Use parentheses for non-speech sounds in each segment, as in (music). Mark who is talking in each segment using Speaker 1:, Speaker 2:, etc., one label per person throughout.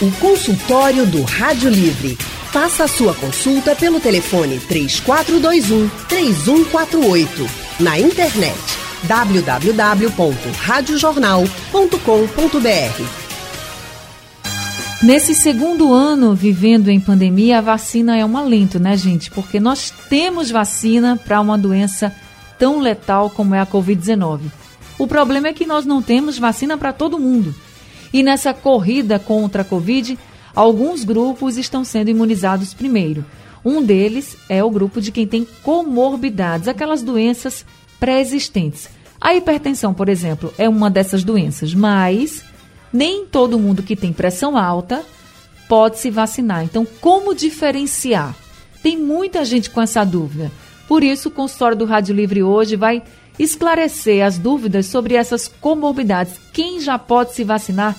Speaker 1: O consultório do Rádio Livre. Faça a sua consulta pelo telefone 3421 3148. Na internet www.radiojornal.com.br.
Speaker 2: Nesse segundo ano vivendo em pandemia, a vacina é um alento, né, gente? Porque nós temos vacina para uma doença tão letal como é a Covid-19. O problema é que nós não temos vacina para todo mundo. E nessa corrida contra a Covid, alguns grupos estão sendo imunizados primeiro. Um deles é o grupo de quem tem comorbidades, aquelas doenças pré-existentes. A hipertensão, por exemplo, é uma dessas doenças, mas nem todo mundo que tem pressão alta pode se vacinar. Então, como diferenciar? Tem muita gente com essa dúvida. Por isso, o consultório do Rádio Livre hoje vai esclarecer as dúvidas sobre essas comorbidades. Quem já pode se vacinar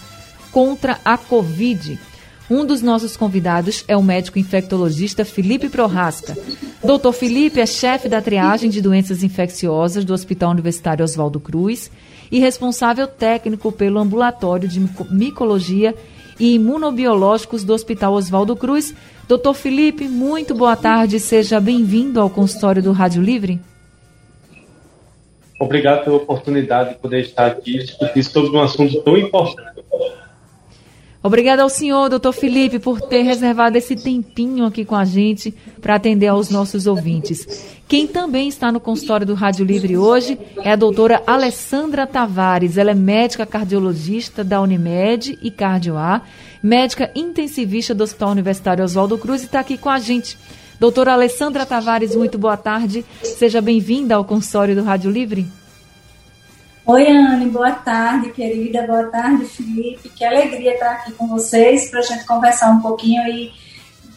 Speaker 2: contra a Covid? Um dos nossos convidados é o médico infectologista Felipe Prorasca. Doutor Felipe é chefe da triagem de doenças infecciosas do Hospital Universitário Oswaldo Cruz e responsável técnico pelo ambulatório de micologia e imunobiológicos do Hospital Oswaldo Cruz. Doutor Felipe, muito boa tarde, seja bem-vindo ao consultório do Rádio Livre.
Speaker 3: Obrigado pela oportunidade de poder estar aqui discutir sobre um assunto tão importante.
Speaker 2: Obrigada ao senhor, doutor Felipe, por ter reservado esse tempinho aqui com a gente para atender aos nossos ouvintes. Quem também está no consultório do Rádio Livre hoje é a doutora Alessandra Tavares. Ela é médica cardiologista da Unimed e Cardioar, médica intensivista do Hospital Universitário Oswaldo Cruz e está aqui com a gente. Doutora Alessandra Tavares, muito boa tarde. Seja bem-vinda ao consultório do Rádio Livre.
Speaker 4: Oi, Anne, boa tarde, querida. Boa tarde, Felipe. Que alegria estar aqui com vocês para a gente conversar um pouquinho e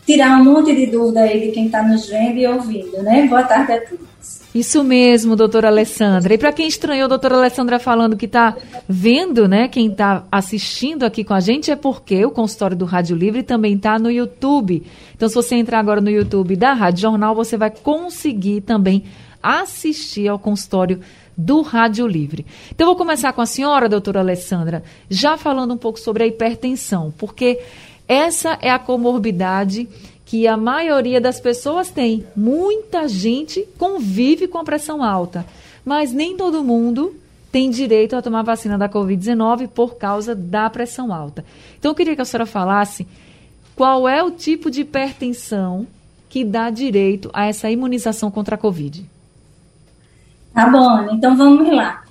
Speaker 4: tirar um monte de dúvida aí de quem está nos vendo e ouvindo, né? Boa tarde a todos.
Speaker 2: Isso mesmo, doutora Alessandra. E para quem estranhou doutora Alessandra falando que está vendo, né, quem está assistindo aqui com a gente, é porque o consultório do Rádio Livre também está no YouTube. Então, se você entrar agora no YouTube da Rádio Jornal, você vai conseguir também assistir ao consultório do Rádio Livre. Então, vou começar com a senhora, doutora Alessandra, já falando um pouco sobre a hipertensão, porque essa é a comorbidade que a maioria das pessoas tem. Muita gente convive com a pressão alta, mas nem todo mundo tem direito a tomar a vacina da Covid-19 por causa da pressão alta. Então, eu queria que a senhora falasse qual é o tipo de hipertensão que dá direito a essa imunização contra a Covid.
Speaker 4: Tá bom, então vamos lá.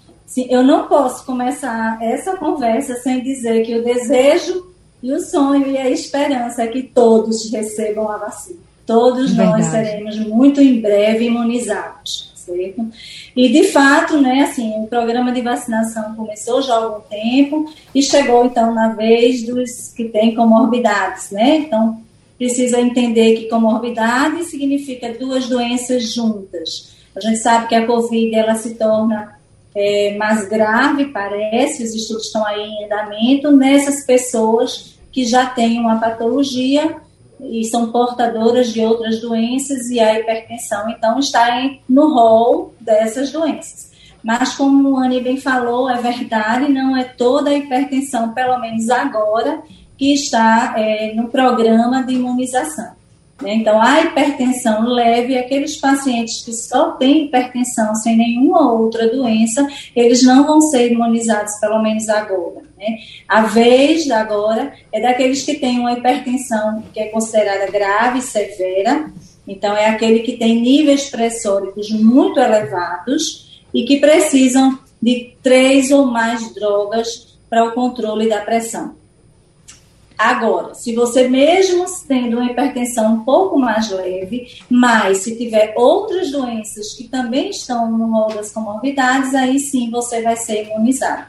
Speaker 4: Eu não posso começar essa conversa sem dizer que o desejo e o sonho e a esperança é que todos recebam a vacina. Todos Verdade. nós seremos muito em breve imunizados, certo? E de fato, né, assim, o programa de vacinação começou já há algum tempo e chegou então na vez dos que têm comorbidades, né? Então, precisa entender que comorbidade significa duas doenças juntas. A gente sabe que a Covid ela se torna é, mais grave, parece, os estudos estão aí em andamento, nessas pessoas que já têm uma patologia e são portadoras de outras doenças e a hipertensão, então, está no rol dessas doenças. Mas, como o Anny bem falou, é verdade, não é toda a hipertensão, pelo menos agora, que está é, no programa de imunização. Né? Então, a hipertensão leve, aqueles pacientes que só têm hipertensão sem nenhuma outra doença, eles não vão ser imunizados, pelo menos agora. Né? A vez agora é daqueles que têm uma hipertensão que é considerada grave, severa, então é aquele que tem níveis pressóricos muito elevados e que precisam de três ou mais drogas para o controle da pressão. Agora, se você mesmo tendo uma hipertensão um pouco mais leve, mas se tiver outras doenças que também estão no rol das comorbidades, aí sim você vai ser imunizado.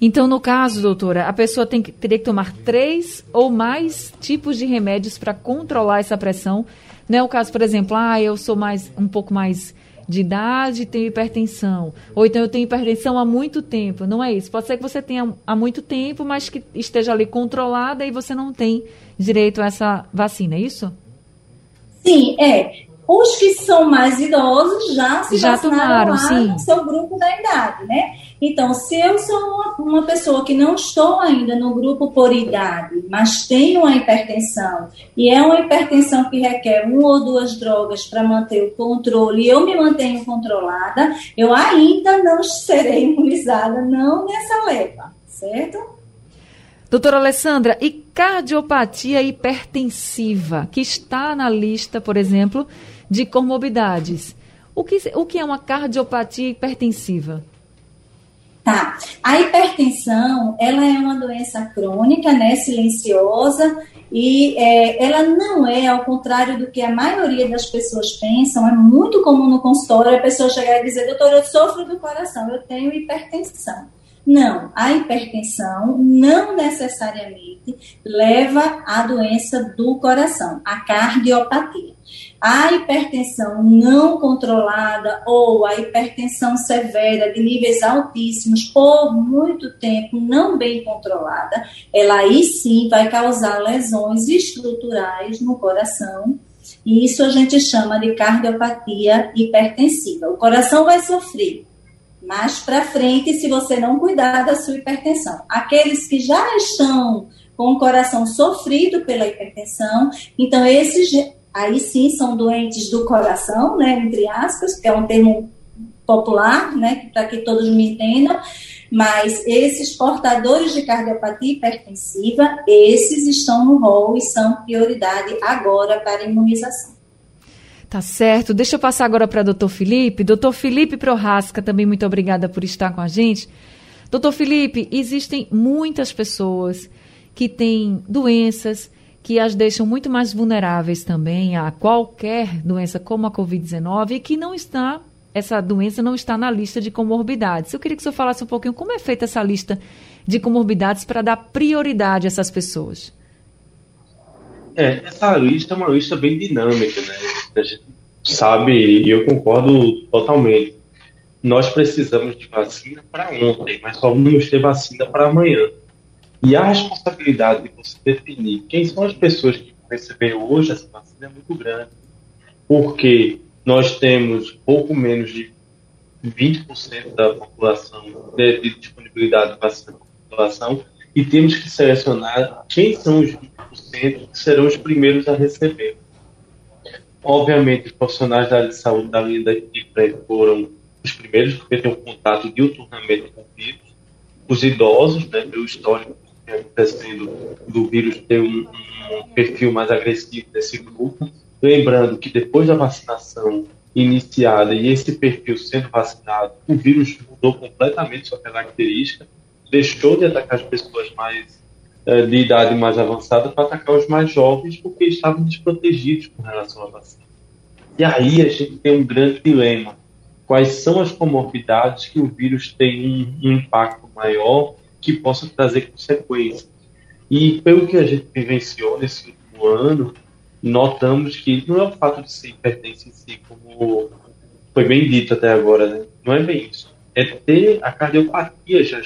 Speaker 2: Então, no caso, doutora, a pessoa tem que, teria que tomar três ou mais tipos de remédios para controlar essa pressão. Não é o caso, por exemplo, ah, eu sou mais um pouco mais de idade tenho hipertensão. Ou então eu tenho hipertensão há muito tempo. Não é isso. Pode ser que você tenha há muito tempo, mas que esteja ali controlada e você não tem direito a essa vacina, é isso?
Speaker 4: Sim, é. Os que são mais idosos já se
Speaker 2: já
Speaker 4: vacinaram
Speaker 2: tomaram,
Speaker 4: no seu grupo da idade, né? Então, se eu sou uma, uma, pessoa que não estou ainda no grupo por idade, mas tenho uma hipertensão, e é uma hipertensão que requer uma ou duas drogas para manter o controle, e eu me mantenho controlada, eu ainda não serei imunizada, não nessa leva, certo?
Speaker 2: Doutora Alessandra, e cardiopatia hipertensiva, que está na lista, por exemplo, de comorbidades. O que, o que é uma cardiopatia hipertensiva?
Speaker 4: Tá. A hipertensão, ela é uma doença crônica, né, silenciosa, e é, ela não é, ao contrário do que a maioria das pessoas pensam, é muito comum no consultório a pessoa chegar e dizer, doutor, eu sofro do coração, eu tenho hipertensão. Não, a hipertensão não necessariamente leva à doença do coração, a cardiopatia. A hipertensão não controlada ou a hipertensão severa de níveis altíssimos por muito tempo não bem controlada, ela aí sim vai causar lesões estruturais no coração. E isso a gente chama de cardiopatia hipertensiva. O coração vai sofrer mais para frente se você não cuidar da sua hipertensão. Aqueles que já estão com o coração sofrido pela hipertensão, então esses aí sim são doentes do coração, né, entre aspas, que é um termo popular, né, para que todos me entendam, mas esses portadores de cardiopatia hipertensiva, esses estão no rol e são prioridade agora para imunização.
Speaker 2: Tá certo. Deixa eu passar agora para doutor Felipe. Doutor Felipe Prorasca, também muito obrigada por estar com a gente. Doutor Felipe, existem muitas pessoas que têm doenças que as deixam muito mais vulneráveis também a qualquer doença como a Covid-19 e que não está, essa doença não está na lista de comorbidades. Eu queria que o senhor falasse um pouquinho como é feita essa lista de comorbidades para dar prioridade a essas pessoas.
Speaker 3: É, essa lista é uma lista bem dinâmica, né? A gente sabe, e eu concordo totalmente. Nós precisamos de vacina para ontem, mas só vamos ter vacina para amanhã. E a responsabilidade de você definir quem são as pessoas que vão receber hoje essa vacina é muito grande. Porque nós temos pouco menos de 20% da população de, de disponibilidade de vacina para a população e temos que selecionar quem são os 20% que serão os primeiros a receber. Obviamente, os profissionais da área de saúde da linha da equipe foram os primeiros, porque têm um contato diuturnamente com o vírus. Os idosos, né, pelo histórico acontecendo do vírus, ter um, um perfil mais agressivo nesse grupo. Lembrando que depois da vacinação iniciada e esse perfil sendo vacinado, o vírus mudou completamente sua característica, deixou de atacar as pessoas mais eh, de idade mais avançada para atacar os mais jovens porque estavam desprotegidos com relação à vacina. E aí a gente tem um grande dilema. Quais são as comorbidades que o vírus tem um, um impacto maior que possa trazer consequências? E pelo que a gente vivenciou nesse último ano, notamos que não é o fato de ser hipertenso em si, como foi bem dito até agora, né? não é bem isso. É ter a cardiopatia já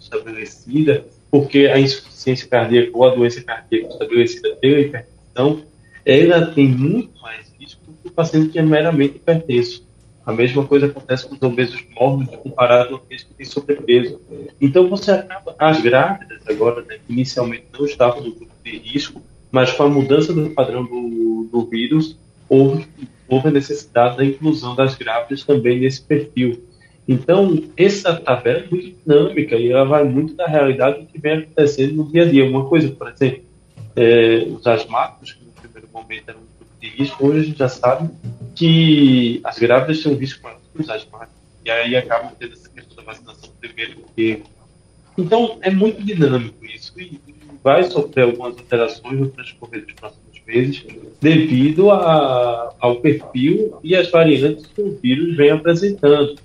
Speaker 3: estabelecida porque a insuficiência cardíaca ou a doença cardíaca estabelecida pela hipertensão, ela tem muito mais risco do que o paciente que é meramente hipertenso. A mesma coisa acontece com os obesos mórbidos comparado àqueles que têm sobrepeso. Então, você acaba, as grávidas agora, né, inicialmente não estavam no grupo de risco, mas com a mudança do padrão do, do vírus, houve, houve a necessidade da inclusão das grávidas também nesse perfil. Então, essa tabela é muito dinâmica e ela vai muito da realidade do que vem acontecendo no dia a dia. Uma coisa, por exemplo, é, os asmáticos, que no primeiro momento eram de risco, hoje a gente já sabe que as grávidas têm um risco maior que os asmáticos. E aí acabam tendo essa questão da vacinação primeiro que. Então, é muito dinâmico isso e vai sofrer algumas alterações no transcorrer dos próximos meses devido a, ao perfil e as variantes que o vírus vem apresentando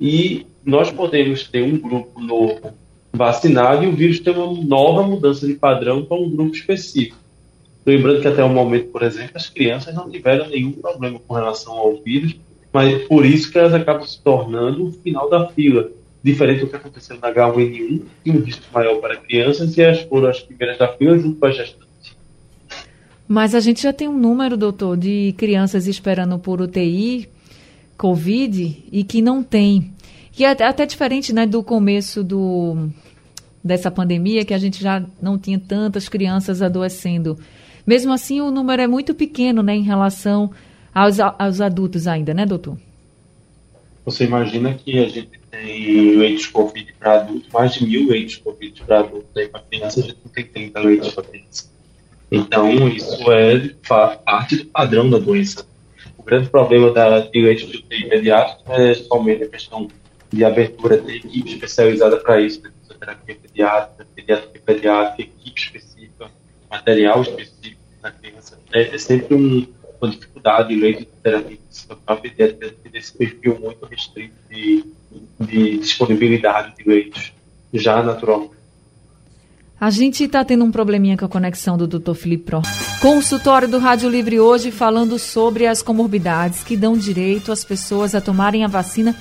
Speaker 3: e nós podemos ter um grupo novo vacinado e o vírus ter uma nova mudança de padrão para um grupo específico. Lembrando que até o momento, por exemplo, as crianças não tiveram nenhum problema com relação ao vírus, mas por isso que elas acabam se tornando o final da fila. Diferente do que aconteceu na H1N1, que um risco maior para crianças e elas foram as primeiras da fila junto com as gestantes.
Speaker 2: Mas a gente já tem um número, doutor, de crianças esperando por UTI, Covid, e que não tem. Que é até diferente né, do começo do, dessa pandemia, que a gente já não tinha tantas crianças adoecendo. Mesmo assim, o número é muito pequeno né, em relação aos, aos adultos ainda, né, doutor?
Speaker 3: Você imagina que a gente tem leitos Covid para adultos, mais de mil leitos Covid para adultos, aí para criança a gente não tem 30 leitos para criança. Então, isso é parte do padrão da doença. O grande problema da, de leitos de UTI imediato é somente a questão de abertura de equipe especializada para isso, de fisioterapia pediátrica, pediatria pediátrica, equipe específica, material específico na criança. É, é sempre um, uma dificuldade em leito de terapia para pediatria desse perfil muito restrito de, de disponibilidade de leitos, já naturalmente.
Speaker 2: A gente está tendo um probleminha com a conexão do Dr. Felipe Pro. Consultório do Rádio Livre hoje falando sobre as comorbidades que dão direito às pessoas a tomarem a vacina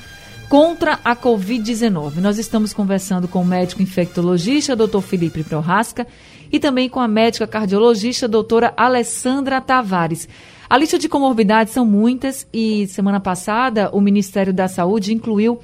Speaker 2: contra a Covid-19. Nós estamos conversando com o médico infectologista, Dr. Felipe Prorasca, e também com a médica cardiologista, doutora Alessandra Tavares. A lista de comorbidades são muitas e semana passada o Ministério da Saúde incluiu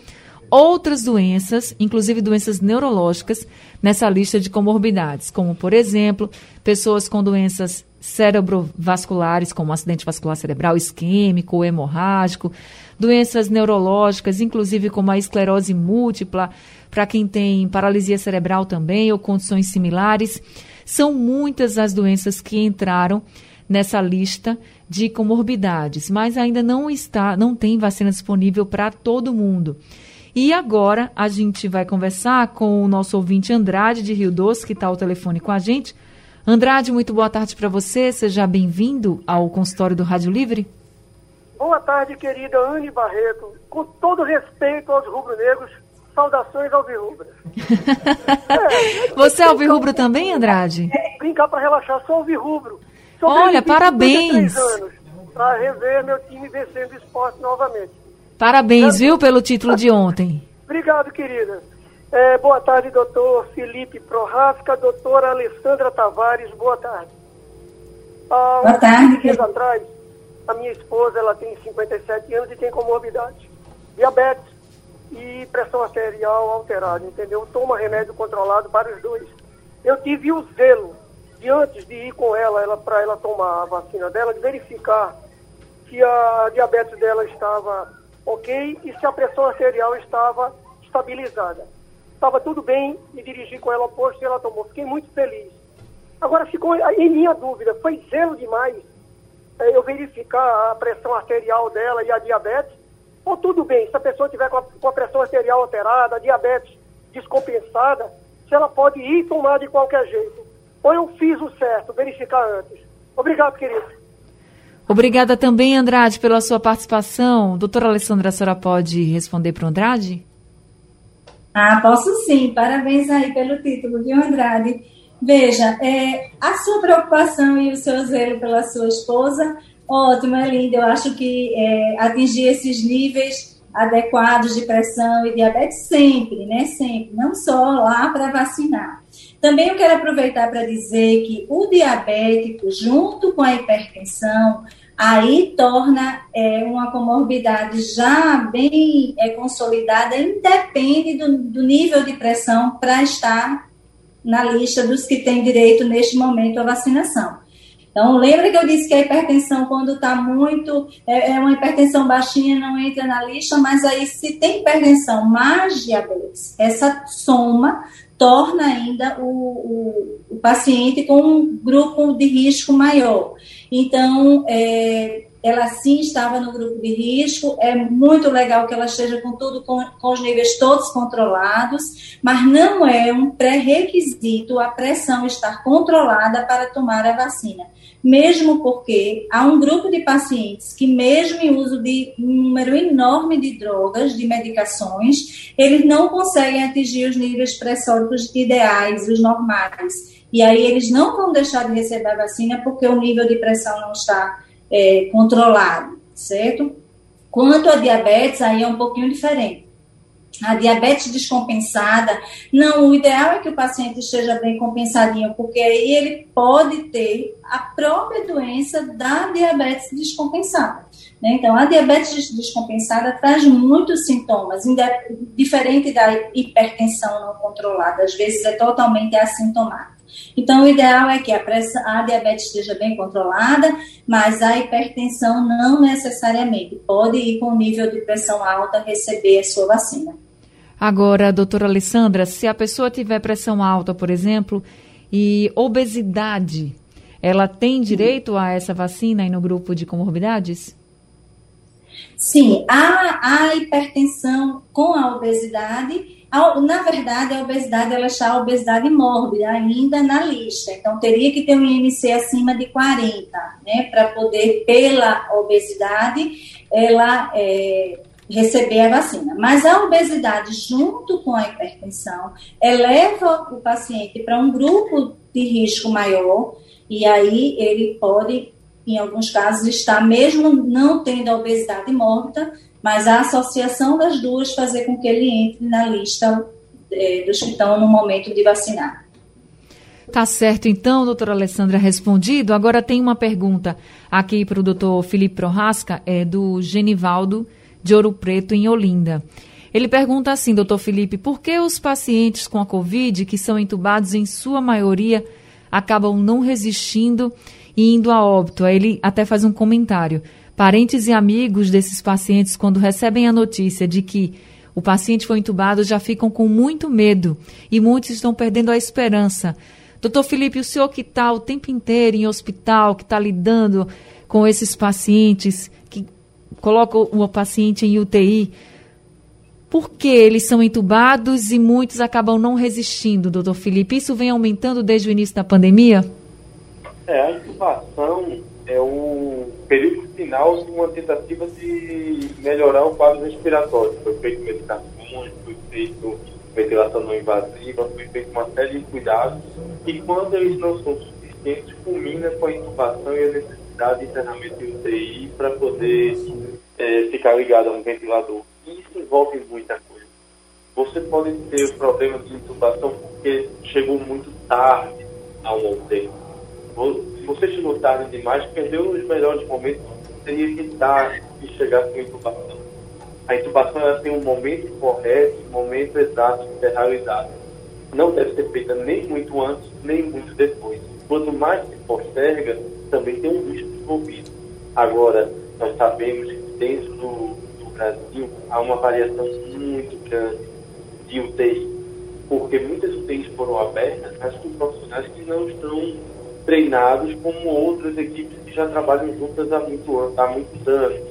Speaker 2: outras doenças, inclusive doenças neurológicas, nessa lista de comorbidades, como, por exemplo, pessoas com doenças cerebrovasculares, como acidente vascular cerebral isquêmico ou hemorrágico, doenças neurológicas, inclusive como a esclerose múltipla, para quem tem paralisia cerebral também ou condições similares. São muitas as doenças que entraram nessa lista de comorbidades, mas ainda não está, não tem vacina disponível para todo mundo. E agora a gente vai conversar com o nosso ouvinte Andrade de Rio Doce, que está ao telefone com a gente. Andrade, muito boa tarde para você. Seja bem-vindo ao consultório do Rádio Livre.
Speaker 5: Boa tarde, querida Anne Barreto. Com todo respeito aos rubro-negros, saudações ao Virrubra.
Speaker 2: é, (laughs) você é alvirrubro também, Andrade?
Speaker 5: Brincar para relaxar, sou alvirrubro.
Speaker 2: Olha, parabéns.
Speaker 5: Para rever meu time vencendo o esporte novamente.
Speaker 2: Parabéns, viu, pelo título de ontem.
Speaker 5: Obrigado, querida. É, boa tarde, doutor Felipe Prorasca, doutora Alessandra Tavares, boa tarde.
Speaker 4: Ah, boa tarde.
Speaker 5: dias atrás, a minha esposa ela tem 57 anos e tem comorbidade. Diabetes e pressão arterial alterada, entendeu? Toma remédio controlado para os dois. Eu tive o zelo de antes de ir com ela, ela para ela tomar a vacina dela, de verificar se a diabetes dela estava ok e se a pressão arterial estava estabilizada. Estava tudo bem, me dirigi com ela ao posto e ela tomou. Fiquei muito feliz. Agora ficou em minha dúvida, foi zelo demais é, eu verificar a pressão arterial dela e a diabetes, ou tudo bem, se a pessoa tiver com a, com a pressão arterial alterada, diabetes descompensada, se ela pode ir tomar de qualquer jeito. Ou eu fiz o certo, verificar antes. Obrigado, querido.
Speaker 2: Obrigada também, Andrade, pela sua participação. Doutora Alessandra, a senhora pode responder para o Andrade?
Speaker 4: Ah, posso sim. Parabéns aí pelo título, viu, Andrade? Veja, é, a sua preocupação e o seu zelo pela sua esposa, ótimo, é lindo. Eu acho que é, atingir esses níveis adequados de pressão e diabetes sempre, né? Sempre, não só lá para vacinar. Também eu quero aproveitar para dizer que o diabético, junto com a hipertensão, aí torna é, uma comorbidade já bem é, consolidada, independe do, do nível de pressão para estar na lista dos que têm direito neste momento à vacinação. Então, lembra que eu disse que a hipertensão, quando está muito, é, é, uma hipertensão baixinha, não entra na lista, mas aí, se tem hipertensão mais diabetes, essa soma torna ainda o, o, o paciente com um grupo de risco maior. Então, é, ela sim estava no grupo de risco, é muito legal que ela esteja com tudo, com, com os níveis todos controlados, mas não é um pré-requisito a pressão estar controlada para tomar a vacina. Mesmo porque há um grupo de pacientes que, mesmo em uso de um número enorme de drogas, de medicações, eles não conseguem atingir os níveis pressóricos ideais, os normais. E aí eles não vão deixar de receber a vacina porque o nível de pressão não está é, controlado, certo? Quanto a diabetes, aí é um pouquinho diferente. a diabetes descompensada, não, o ideal é que o paciente esteja bem compensadinho, porque aí ele pode ter a própria doença da diabetes descompensada. Né? Então, a diabetes descompensada traz muitos sintomas, diferente da hipertensão não controlada, às vezes é totalmente assintomática. Então, o ideal é que a, pressão, a diabetes esteja bem controlada, mas a hipertensão não necessariamente. Pode ir com nível de pressão alta receber a sua vacina.
Speaker 2: Agora, doutora Alessandra, se a pessoa tiver pressão alta, por exemplo, e obesidade, ela tem direito a essa vacina aí no grupo de comorbidades?
Speaker 4: Sim, a, a hipertensão com a obesidade, na verdade, a obesidade, ela está a obesidade mórbida ainda na lista. Então, teria que ter um IMC acima de 40, né, para poder, pela obesidade, ela é, receber a vacina. Mas a obesidade, junto com a hipertensão, eleva o paciente para um grupo de risco maior, e aí ele pode em alguns casos, está mesmo não tendo a obesidade mórbida, mas a associação das duas fazer com que ele entre na lista é, dos que estão no momento de vacinar.
Speaker 2: Tá certo, então, doutora Alessandra, respondido. Agora tem uma pergunta aqui para o doutor Felipe Prorasca, é do Genivaldo de Ouro Preto, em Olinda. Ele pergunta assim, doutor Felipe, por que os pacientes com a Covid, que são entubados em sua maioria, acabam não resistindo e indo a óbito. Aí ele até faz um comentário. Parentes e amigos desses pacientes, quando recebem a notícia de que o paciente foi entubado, já ficam com muito medo e muitos estão perdendo a esperança. Doutor Felipe, o senhor que está o tempo inteiro em hospital, que está lidando com esses pacientes, que coloca o paciente em UTI, por que eles são entubados e muitos acabam não resistindo, doutor Felipe? Isso vem aumentando desde o início da pandemia?
Speaker 3: É, a intubação é o período final de uma tentativa de melhorar o quadro respiratório. Foi feito medicações, foi feito ventilação não invasiva, foi feito uma série de cuidados e quando eles não são suficientes, culmina com a intubação e a necessidade de internamento de UTI para poder é, ficar ligado a um ventilador. Isso envolve muita coisa. Você pode ter o problema de intubação porque chegou muito tarde a um UTI se você chegou tarde demais, perdeu os melhores momentos, teria que dar e chegar com a intubação. A intubação ela tem um momento correto, um momento exato de ser realizada. Não deve ser feita nem muito antes, nem muito depois. Quanto mais se posterga, também tem um risco envolvido. Agora, nós sabemos que dentro do, do Brasil há uma variação muito grande de UTI, porque muitas UTIs foram abertas, mas com profissionais que não estão treinados como outras equipes que já trabalham juntas há, muito, há muitos anos.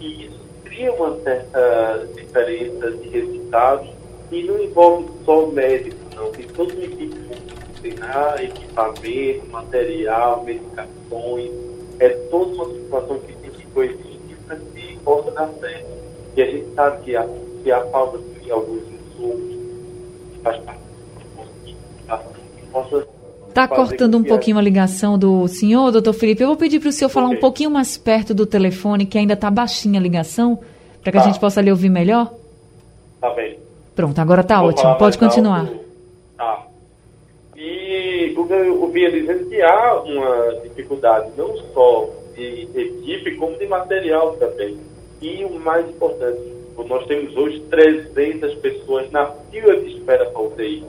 Speaker 3: E isso cria uma certa diferença de resultados e não envolve só o médico, não. Tem toda uma equipe que treinar, equipamento, material, medicações. É toda uma situação que tem que coexistir para que possa dar certo. E a gente sabe que a, que a falta de alguns insumos faz parte do que possa
Speaker 2: Está cortando um pouquinho a ligação do senhor, doutor Felipe. Eu vou pedir para o senhor falar okay. um pouquinho mais perto do telefone, que ainda está baixinha a ligação, para que tá. a gente possa lhe ouvir melhor.
Speaker 3: Tá bem.
Speaker 2: Pronto, agora está ótimo. Pode continuar.
Speaker 3: Alto. Tá. E o que eu vinha dizendo que há uma dificuldade, não só de equipe, como de material também. E o mais importante, nós temos hoje 300 pessoas na fila de espera para UTI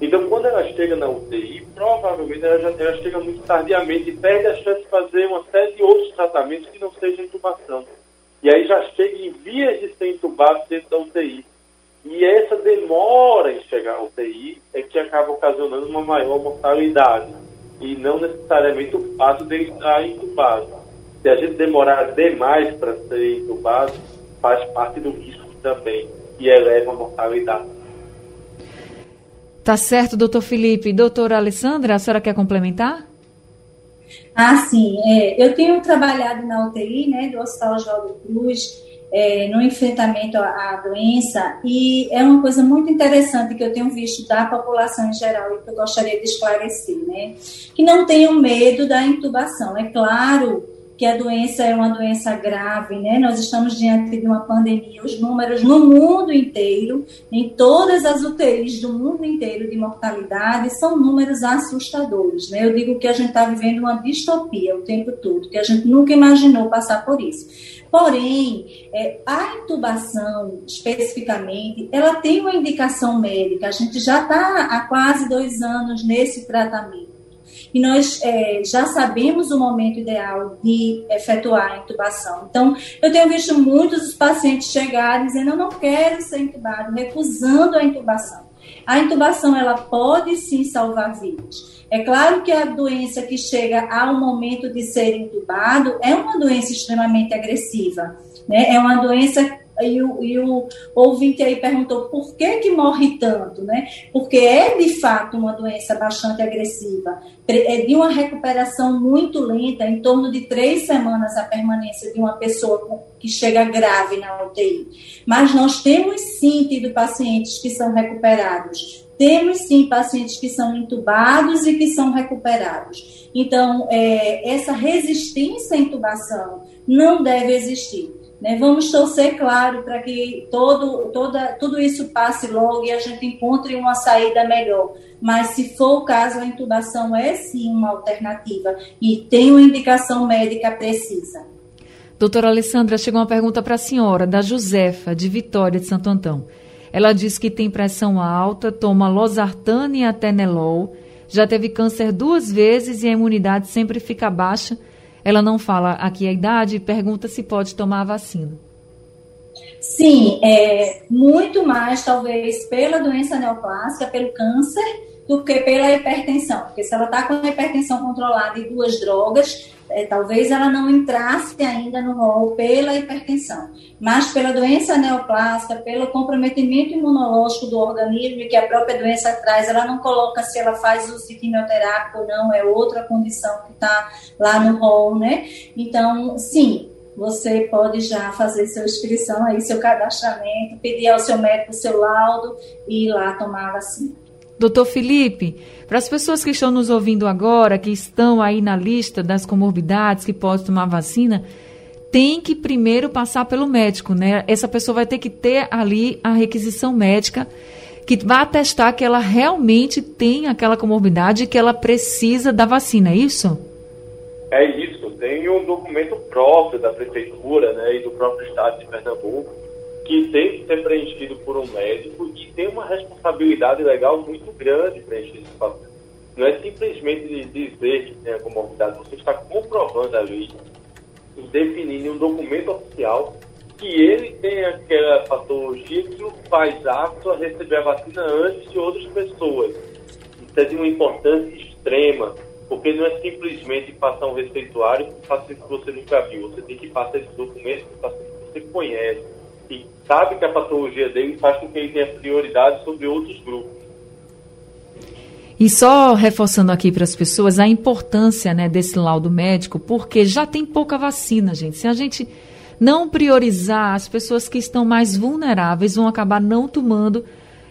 Speaker 3: então, quando ela chega na UTI, provavelmente ela, já, ela chega muito tardiamente e perde a chance de fazer uma série de outros tratamentos que não sejam intubação. E aí já chega em vias de ser entubado dentro da UTI. E essa demora em chegar à UTI é que acaba ocasionando uma maior mortalidade. E não necessariamente o fato de estar entubado. Se a gente demorar demais para ser entubado, faz parte do risco também e eleva a mortalidade.
Speaker 2: Tá certo, doutor Felipe. Doutora Alessandra, a senhora quer complementar?
Speaker 4: Ah, sim. É, eu tenho trabalhado na UTI, né, do Hospital Oswaldo Cruz, é, no enfrentamento à, à, doença, e é uma coisa muito interessante que eu tenho visto da população em geral e que eu gostaria de esclarecer, né? Que não tenham medo da intubação. É claro que a doença é uma doença grave, né? Nós estamos diante de uma pandemia, os números no mundo inteiro, em todas as UTIs do mundo inteiro de mortalidade, são números assustadores, né? Eu digo que a gente está vivendo uma distopia o tempo todo, que a gente nunca imaginou passar por isso. Porém, é, a intubação, especificamente, ela tem uma indicação médica. A gente já está há quase dois anos nesse tratamento. E nós é, já sabemos o momento ideal de efetuar a intubação. Então, eu tenho visto muitos pacientes chegarem dizendo: Eu não quero ser intubado, recusando a intubação. A intubação ela pode sim salvar vidas. É claro que a doença que chega ao momento de ser intubado é uma doença extremamente agressiva. Né? É uma doença e o, e o ouvinte aí perguntou por que que morre tanto, né? Porque é de fato uma doença bastante agressiva, é de uma recuperação muito lenta, em torno de três semanas a permanência de uma pessoa que chega grave na UTI. Mas nós temos sim tido pacientes que são recuperados temos sim pacientes que são intubados e que são recuperados. Então, é, essa resistência à intubação não deve existir. Né? Vamos torcer, claro, para que todo, toda, tudo isso passe logo e a gente encontre uma saída melhor. Mas, se for o caso, a intubação é sim uma alternativa e tem uma indicação médica precisa.
Speaker 2: Doutora Alessandra, chegou uma pergunta para a senhora, da Josefa, de Vitória de Santo Antão. Ela diz que tem pressão alta, toma losartana e atenolol, já teve câncer duas vezes e a imunidade sempre fica baixa. Ela não fala aqui a idade pergunta se pode tomar a vacina.
Speaker 4: Sim, é, muito mais talvez pela doença neoplásica, pelo câncer, do que pela hipertensão. Porque se ela está com a hipertensão controlada e duas drogas, é, talvez ela não entrasse ainda no rol pela hipertensão, mas pela doença neoplásica, pelo comprometimento imunológico do organismo que a própria doença traz, ela não coloca se ela faz uso de quimioterápico ou não, é outra condição que está lá no rol, né? Então, sim, você pode já fazer sua inscrição aí, seu cadastramento, pedir ao seu médico seu laudo e ir lá tomar a vacina.
Speaker 2: Doutor Felipe, para as pessoas que estão nos ouvindo agora, que estão aí na lista das comorbidades que podem tomar vacina, tem que primeiro passar pelo médico, né? Essa pessoa vai ter que ter ali a requisição médica que vai atestar que ela realmente tem aquela comorbidade e que ela precisa da vacina, é isso?
Speaker 6: É isso. Tem um documento próprio da prefeitura né, e do próprio estado de Pernambuco que tem que ser preenchido por um médico e tem uma responsabilidade legal muito grande preencher esse papel. Não é simplesmente dizer que tem a comorbidade, você está comprovando ali, definindo em um documento oficial que ele tem aquela patologia que o faz apto a receber a vacina antes de outras pessoas. Isso é de uma importância extrema, porque não é simplesmente passar um receituário para um paciente que você nunca viu. Você tem que passar esse documento para o paciente que você conhece e sabe que a patologia dele faz com que ele tenha prioridade sobre outros grupos.
Speaker 2: E só reforçando aqui para as pessoas a importância né, desse laudo médico, porque já tem pouca vacina, gente. Se a gente não priorizar, as pessoas que estão mais vulneráveis vão acabar não tomando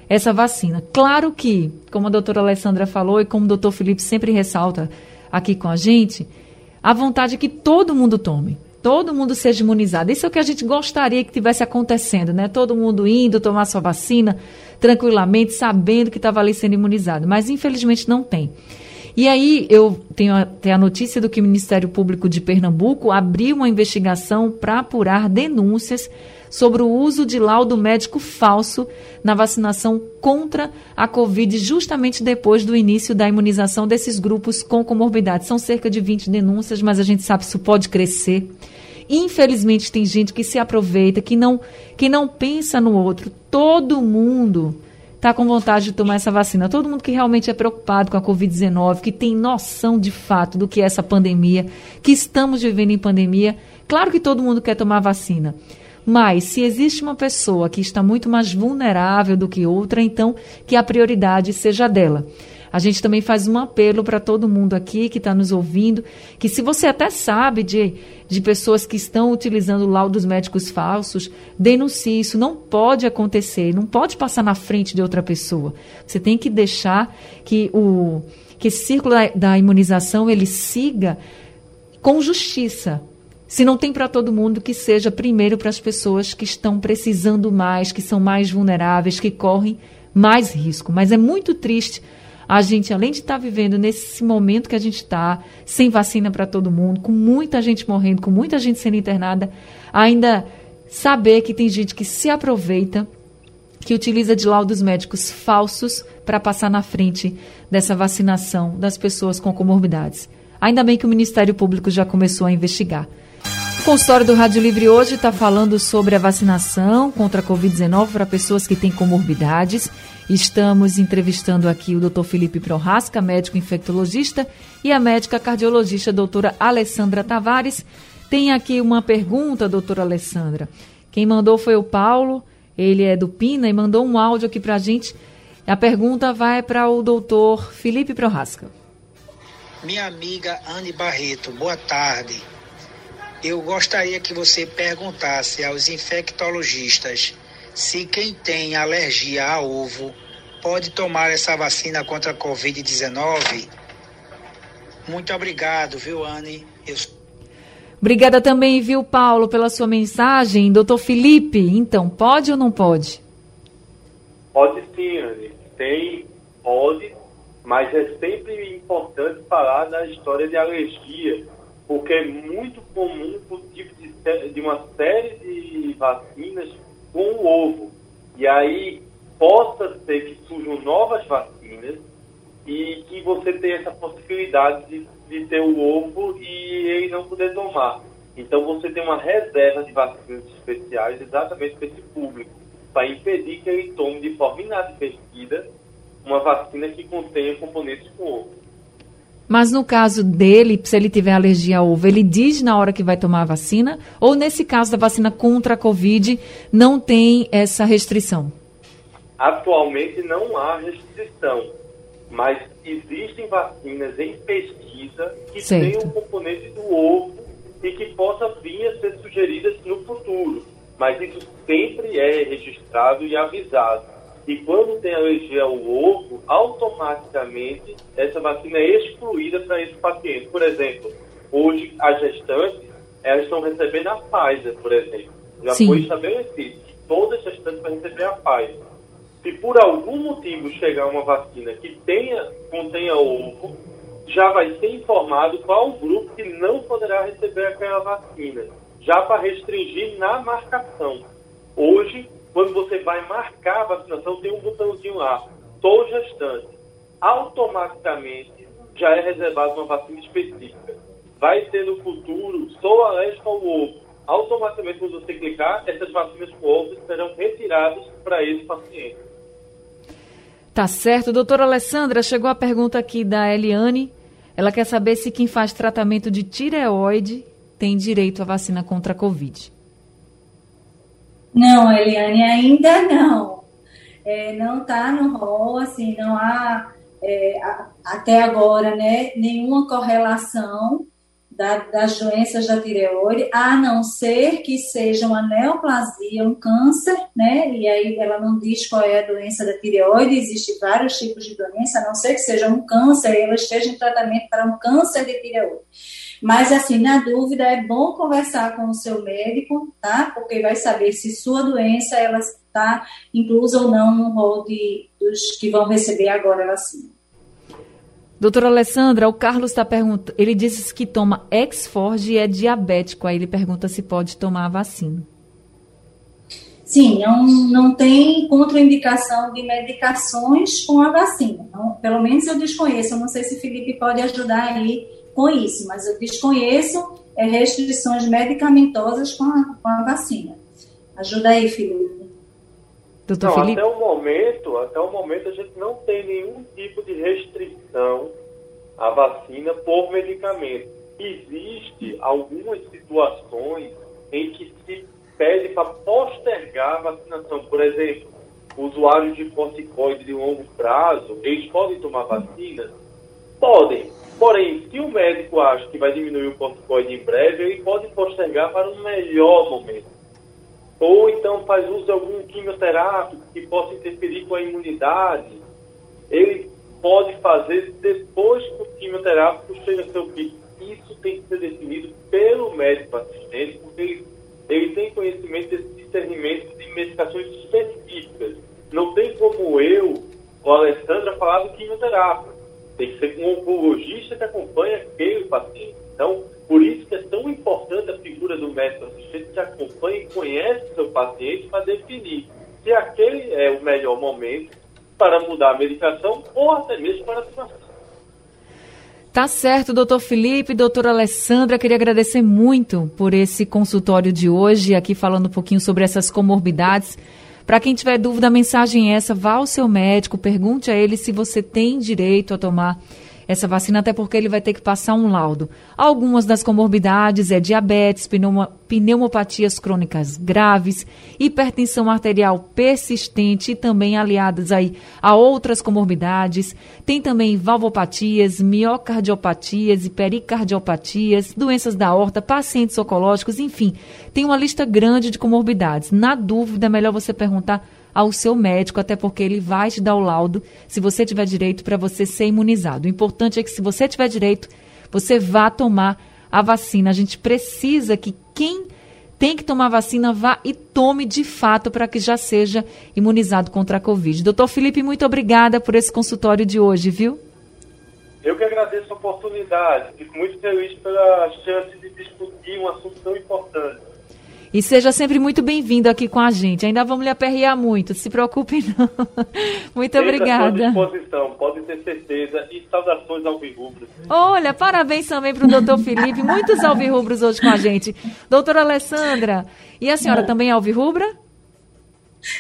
Speaker 2: essa vacina. Claro que, como a doutora Alessandra falou e como o doutor Felipe sempre ressalta aqui com a gente, a vontade é que todo mundo tome todo mundo seja imunizado. Isso é o que a gente gostaria que tivesse acontecendo, né? Todo mundo indo tomar sua vacina tranquilamente, sabendo que estava ali sendo imunizado. Mas infelizmente não tem. E aí eu tenho até a notícia do que o Ministério Público de Pernambuco abriu uma investigação para apurar denúncias sobre o uso de laudo médico falso na vacinação contra a Covid, justamente depois do início da imunização desses grupos com comorbidade. São cerca de 20 denúncias, mas a gente sabe que isso pode crescer. Infelizmente, tem gente que se aproveita, que não, que não pensa no outro. Todo mundo está com vontade de tomar essa vacina. Todo mundo que realmente é preocupado com a Covid-19, que tem noção de fato do que é essa pandemia, que estamos vivendo em pandemia. Claro que todo mundo quer tomar vacina. Mas se existe uma pessoa que está muito mais vulnerável do que outra, então que a prioridade seja dela. A gente também faz um apelo para todo mundo aqui que está nos ouvindo, que se você até sabe de, de pessoas que estão utilizando laudos médicos falsos, denuncie isso. Não pode acontecer, não pode passar na frente de outra pessoa. Você tem que deixar que o que esse círculo da, da imunização ele siga com justiça, se não tem para todo mundo, que seja primeiro para as pessoas que estão precisando mais, que são mais vulneráveis, que correm mais risco. Mas é muito triste a gente, além de estar tá vivendo nesse momento que a gente está, sem vacina para todo mundo, com muita gente morrendo, com muita gente sendo internada, ainda saber que tem gente que se aproveita, que utiliza de laudos médicos falsos para passar na frente dessa vacinação das pessoas com comorbidades. Ainda bem que o Ministério Público já começou a investigar. O consultório do Rádio Livre hoje está falando sobre a vacinação contra a Covid-19 para pessoas que têm comorbidades. Estamos entrevistando aqui o Dr. Felipe Prorasca, médico infectologista, e a médica cardiologista doutora Alessandra Tavares. Tem aqui uma pergunta, doutora Alessandra. Quem mandou foi o Paulo, ele é do Pina e mandou um áudio aqui para a gente. A pergunta vai para o doutor Felipe Prorasca.
Speaker 7: Minha amiga Anne Barreto, boa tarde. Eu gostaria que você perguntasse aos infectologistas se quem tem alergia a ovo pode tomar essa vacina contra a Covid-19. Muito obrigado, viu, Anne? Eu...
Speaker 2: Obrigada também, viu, Paulo, pela sua mensagem. Doutor Felipe, então, pode ou não pode?
Speaker 3: Pode sim, Anne. Tem, pode, mas é sempre importante falar da história de alergia porque é muito comum o tipo de, de uma série de vacinas com o ovo. E aí possa ser que surjam novas vacinas e que você tenha essa possibilidade de, de ter o ovo e ele não poder tomar. Então você tem uma reserva de vacinas especiais exatamente para esse público, para impedir que ele tome de forma inadvertida uma vacina que contenha componentes com ovo.
Speaker 2: Mas no caso dele, se ele tiver alergia ao ovo, ele diz na hora que vai tomar a vacina? Ou nesse caso da vacina contra a Covid, não tem essa restrição?
Speaker 3: Atualmente não há restrição, mas existem vacinas em pesquisa que certo. têm um componente do ovo e que possa vir a ser sugeridas no futuro. Mas isso sempre é registrado e avisado. E quando tem alergia ao ovo, automaticamente essa vacina é excluída para esse paciente. Por exemplo, hoje as gestantes, elas estão recebendo a Pfizer, por exemplo. Já Sim. foi estabelecido todas as gestantes vão receber a Pfizer. Se por algum motivo chegar uma vacina que tenha, contenha ovo, já vai ser informado qual o grupo que não poderá receber aquela vacina, já para restringir na marcação. Hoje, quando você vai marcar a vacinação, tem um botãozinho lá, sou gestante. Automaticamente já é reservada uma vacina específica. Vai ter no futuro, sou alérgico ao ovo. Automaticamente, quando você clicar, essas vacinas com ovo serão retiradas para esse paciente.
Speaker 2: Tá certo. Doutora Alessandra, chegou a pergunta aqui da Eliane. Ela quer saber se quem faz tratamento de tireoide tem direito à vacina contra a Covid.
Speaker 4: Não, Eliane, ainda não. É, não está no rol, assim, não há é, até agora né, nenhuma correlação da, das doenças da tireoide, a não ser que seja uma neoplasia, um câncer, né? E aí ela não diz qual é a doença da tireoide, existem vários tipos de doença, a não ser que seja um câncer e ela esteja em tratamento para um câncer de tireoide. Mas, assim, na dúvida, é bom conversar com o seu médico, tá? Porque vai saber se sua doença, ela está inclusa ou não no rol de, dos que vão receber agora a vacina.
Speaker 2: Doutora Alessandra, o Carlos está perguntando, ele disse que toma Exforge e é diabético, aí ele pergunta se pode tomar a vacina.
Speaker 4: Sim, não, não tem contraindicação de medicações com a vacina. Não, pelo menos eu desconheço, eu não sei se Felipe pode ajudar aí com isso, mas eu desconheço é, restrições medicamentosas com a, com a vacina. Ajuda aí, Felipe.
Speaker 3: Doutor não, Felipe? Até o momento, até o momento a gente não tem nenhum tipo de restrição à vacina por medicamento. Existe algumas situações em que se pede para postergar a vacinação. Por exemplo, usuários de corticoide de longo prazo, eles podem tomar vacina? Podem, Porém, se o médico acha que vai diminuir o corticoide em breve, ele pode postergar para um melhor momento. Ou então faz uso de algum quimioterápico que possa interferir com a imunidade. Ele pode fazer depois que o quimioterápico chega a seu pico. Isso tem que ser definido pelo médico assistente, porque ele, ele tem conhecimento desse discernimento de medicações específicas. Não tem como eu, ou a Alessandra, falar do quimioterápico. Tem que ser um oncologista que acompanha aquele paciente. Então, por isso que é tão importante a figura do médico assistente que acompanha e conhece o seu paciente para definir se aquele é o melhor momento para mudar a medicação ou até mesmo para a situação.
Speaker 2: Tá certo, doutor Felipe, doutora Alessandra, queria agradecer muito por esse consultório de hoje, aqui falando um pouquinho sobre essas comorbidades. Para quem tiver dúvida, a mensagem é essa: vá ao seu médico, pergunte a ele se você tem direito a tomar essa vacina, até porque ele vai ter que passar um laudo. Algumas das comorbidades é diabetes, pneumopatias crônicas graves, hipertensão arterial persistente e também aliadas aí a outras comorbidades. Tem também valvopatias, miocardiopatias e pericardiopatias, doenças da horta, pacientes oncológicos, enfim, tem uma lista grande de comorbidades. Na dúvida, é melhor você perguntar ao seu médico, até porque ele vai te dar o laudo se você tiver direito para você ser imunizado. O importante é que se você tiver direito, você vá tomar a vacina. A gente precisa que quem tem que tomar vacina vá e tome de fato para que já seja imunizado contra a Covid. Doutor Felipe, muito obrigada por esse consultório de hoje, viu?
Speaker 3: Eu que agradeço a oportunidade. Fico muito feliz pela chance de discutir um assunto tão importante.
Speaker 2: E seja sempre muito bem-vindo aqui com a gente. Ainda vamos lhe aperrear muito, se preocupe não. (laughs) Muito sempre obrigada.
Speaker 3: À disposição, pode ter certeza. E saudações ao Alvirrubros.
Speaker 2: Olha, parabéns também para o doutor Felipe. Muitos alvirrubros hoje com a gente. Doutora Alessandra, e a senhora também é alvirrubra?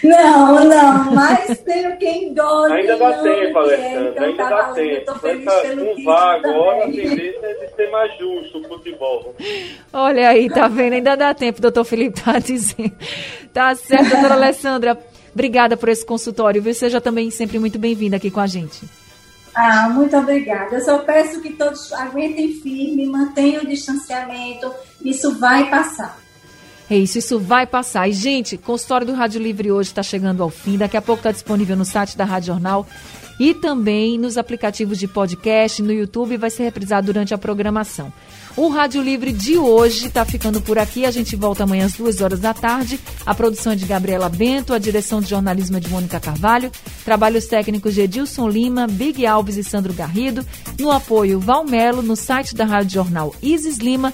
Speaker 4: Não, não, mas tenho quem gosta.
Speaker 3: Ainda dá tempo, Alessandra, então ainda tá dá valendo. tempo. Pelo vá agora, a tendência é de ser mais justo o futebol.
Speaker 2: Olha aí, tá vendo? Ainda dá tempo, doutor Felipe tá dizendo. Tá certo, doutora Alessandra. Obrigada por esse consultório, viu? Seja também sempre muito bem-vinda aqui com a gente.
Speaker 4: Ah, muito obrigada. Eu só peço que todos aguentem firme, mantenham o distanciamento. Isso vai passar.
Speaker 2: É isso, isso vai passar. E, gente, consultório do Rádio Livre hoje está chegando ao fim. Daqui a pouco está disponível no site da Rádio Jornal e também nos aplicativos de podcast, no YouTube, vai ser reprisado durante a programação. O Rádio Livre de hoje está ficando por aqui. A gente volta amanhã às duas horas da tarde. A produção é de Gabriela Bento, a direção de jornalismo é de Mônica Carvalho, trabalhos técnicos de Edilson Lima, Big Alves e Sandro Garrido. No apoio, Valmelo, no site da Rádio Jornal Isis Lima